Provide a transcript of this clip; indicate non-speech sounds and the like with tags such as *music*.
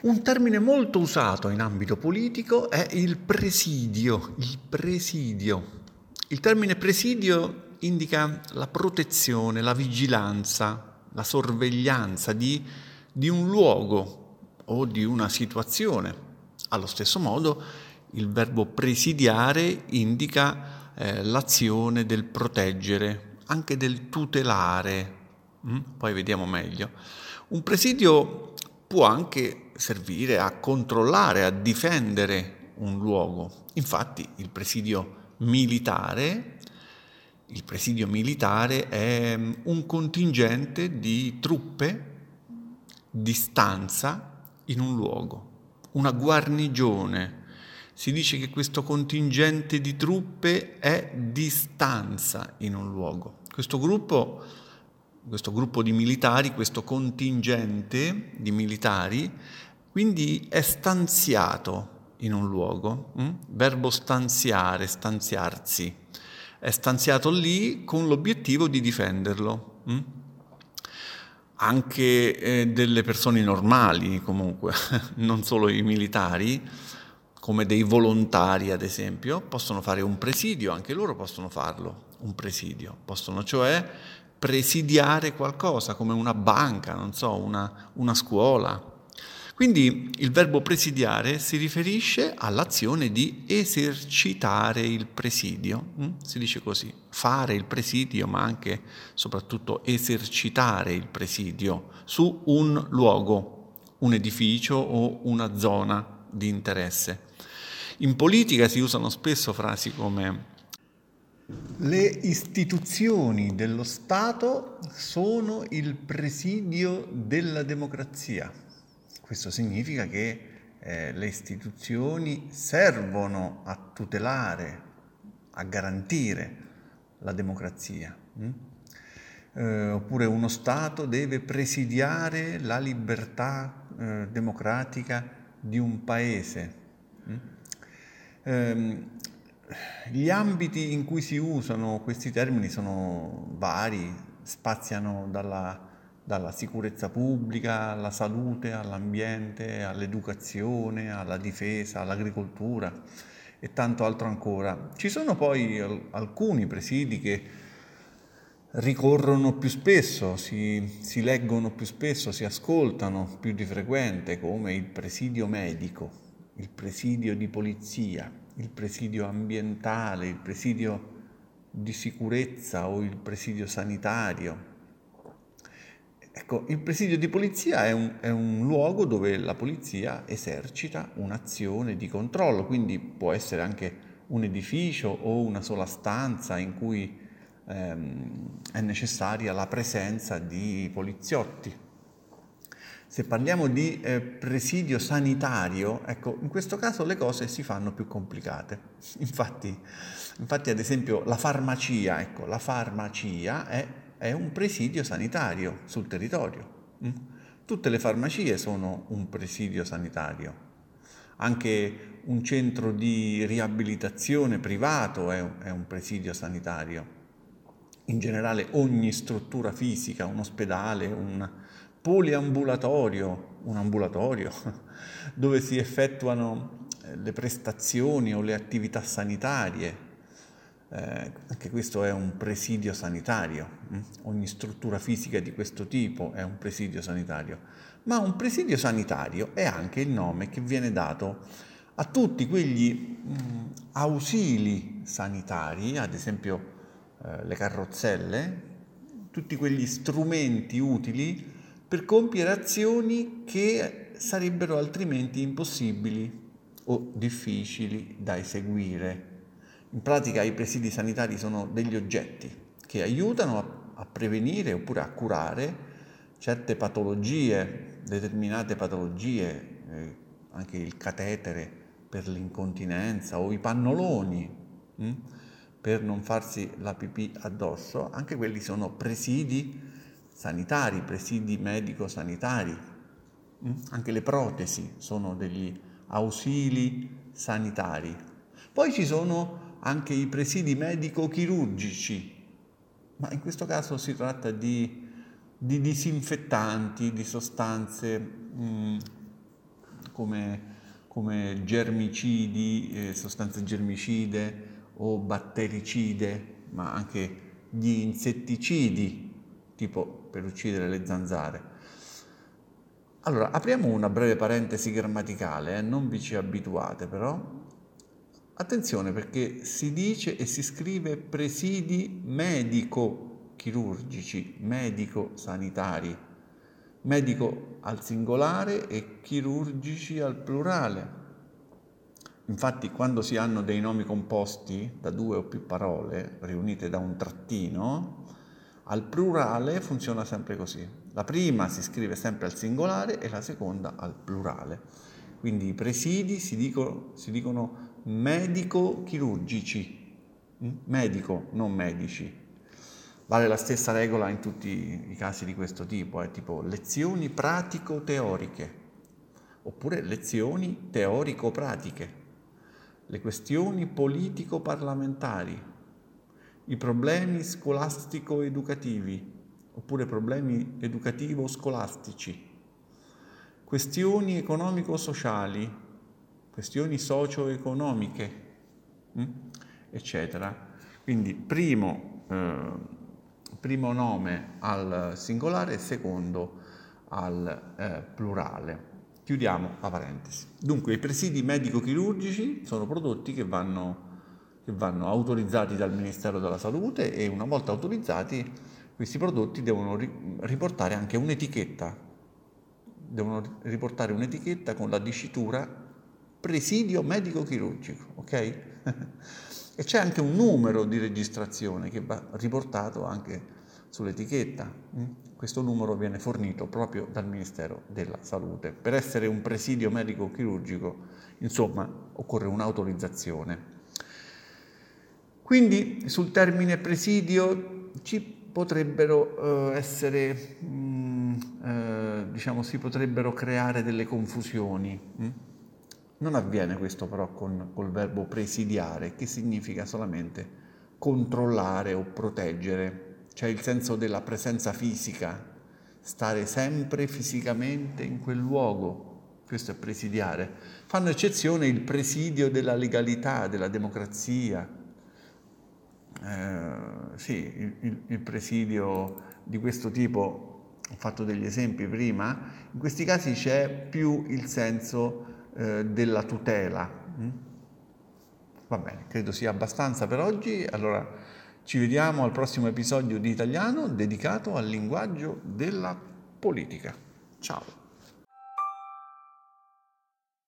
Un termine molto usato in ambito politico è il presidio, il presidio. Il termine presidio indica la protezione, la vigilanza, la sorveglianza di, di un luogo o di una situazione. Allo stesso modo il verbo presidiare indica eh, l'azione del proteggere, anche del tutelare. Mm? Poi vediamo meglio. Un presidio può anche servire a controllare, a difendere un luogo. Infatti il presidio militare, il presidio militare è mm, un contingente di truppe di stanza in un luogo, una guarnigione. Si dice che questo contingente di truppe è di stanza in un luogo. Questo gruppo, questo gruppo di militari, questo contingente di militari, quindi è stanziato in un luogo, hm? verbo stanziare, stanziarsi, è stanziato lì con l'obiettivo di difenderlo. Hm? Anche eh, delle persone normali, comunque, *laughs* non solo i militari, come dei volontari ad esempio, possono fare un presidio, anche loro possono farlo, un presidio, possono cioè presidiare qualcosa come una banca, non so, una, una scuola, quindi il verbo presidiare si riferisce all'azione di esercitare il presidio, mm? si dice così, fare il presidio, ma anche soprattutto esercitare il presidio su un luogo, un edificio o una zona di interesse. In politica si usano spesso frasi come le istituzioni dello Stato sono il presidio della democrazia. Questo significa che eh, le istituzioni servono a tutelare, a garantire la democrazia. Hm? Eh, oppure uno Stato deve presidiare la libertà eh, democratica di un paese. Hm? Ehm, gli ambiti in cui si usano questi termini sono vari, spaziano dalla dalla sicurezza pubblica alla salute, all'ambiente, all'educazione, alla difesa, all'agricoltura e tanto altro ancora. Ci sono poi alcuni presidi che ricorrono più spesso, si, si, leggono più spesso, si ascoltano più di frequente, come il presidio medico, il presidio di polizia, il presidio ambientale, il presidio di sicurezza o il presidio sanitario, Ecco, il presidio di polizia è un, è un, luogo dove la polizia esercita un'azione di controllo, quindi può essere anche un edificio o una sola stanza in cui ehm, è necessaria la presenza di poliziotti. Se parliamo di eh, presidio sanitario, ecco, in questo caso le cose si fanno più complicate. Infatti, infatti ad esempio, la farmacia, ecco, la farmacia è è un presidio sanitario sul territorio. Mm? Tutte le farmacie sono un presidio sanitario. Anche un centro di riabilitazione privato è un presidio sanitario. In generale ogni struttura fisica, un ospedale, un poliambulatorio, un ambulatorio *laughs* dove si effettuano eh, le prestazioni o le attività sanitarie eh, anche questo è un presidio sanitario, mm? ogni struttura fisica di questo tipo è un presidio sanitario, ma un presidio sanitario è anche il nome che viene dato a tutti quegli mh, mm, ausili sanitari, ad esempio eh, le carrozzelle, tutti quegli strumenti utili per compiere azioni che sarebbero altrimenti impossibili o difficili da eseguire in pratica i presidi sanitari sono degli oggetti che aiutano a, a prevenire oppure a curare certe patologie, determinate patologie, eh, anche il catetere per l'incontinenza o i pannoloni mh, hm, per non farsi la pipì addosso, anche quelli sono presidi sanitari, presidi medico-sanitari. Mh, hm. anche le protesi sono degli ausili sanitari. Poi ci sono anche i presidi medico-chirurgici, ma in questo caso si tratta di, di disinfettanti, di sostanze mh, mm, come, come germicidi, eh, sostanze germicide o battericide, ma anche gli insetticidi, tipo per uccidere le zanzare. Allora, apriamo una breve parentesi grammaticale, eh? non vi ci abituate però. Attenzione perché si dice e si scrive presidi medico-chirurgici, medico-sanitari, medico al singolare e chirurgici al plurale. Infatti quando si hanno dei nomi composti da due o più parole riunite da un trattino, al plurale funziona sempre così. La prima si scrive sempre al singolare e la seconda al plurale. Quindi i presidi si dicono, si dicono medico-chirurgici, mm? medico, non medici. Vale la stessa regola in tutti i casi di questo tipo, eh, tipo lezioni pratico-teoriche, oppure lezioni teorico-pratiche, le questioni politico-parlamentari, i problemi scolastico-educativi oppure problemi educativo-scolastici, questioni economico-sociali, questioni socio-economiche, hm? eccetera. Quindi primo, eh, primo, nome al singolare e secondo al eh, plurale. Chiudiamo la parentesi. Dunque i presidi medico-chirurgici sono prodotti che vanno che vanno autorizzati dal Ministero della Salute e una volta autorizzati questi prodotti devono riportare anche un'etichetta, devono riportare un'etichetta con la dicitura presidio medico chirurgico, ok? *laughs* e c'è anche un numero di registrazione che va riportato anche sull'etichetta. Mm? Questo numero viene fornito proprio dal Ministero della Salute. Per essere un presidio medico chirurgico, insomma, occorre un'autorizzazione. Quindi sul termine presidio ci potrebbero eh, essere, mh, mm, eh, diciamo, si potrebbero creare delle confusioni. Mh? Non avviene questo però con, col verbo presidiare, che significa solamente controllare o proteggere, cioè il senso della presenza fisica, stare sempre fisicamente in quel luogo. Questo è presidiare. Fanno eccezione il presidio della legalità, della democrazia, eh, sì, il, il, presidio di questo tipo, ho fatto degli esempi prima, in questi casi c'è più il senso eh, della tutela. Mm? Va bene, credo sia abbastanza per oggi, allora ci vediamo al prossimo episodio di Italiano dedicato al linguaggio della politica. Ciao!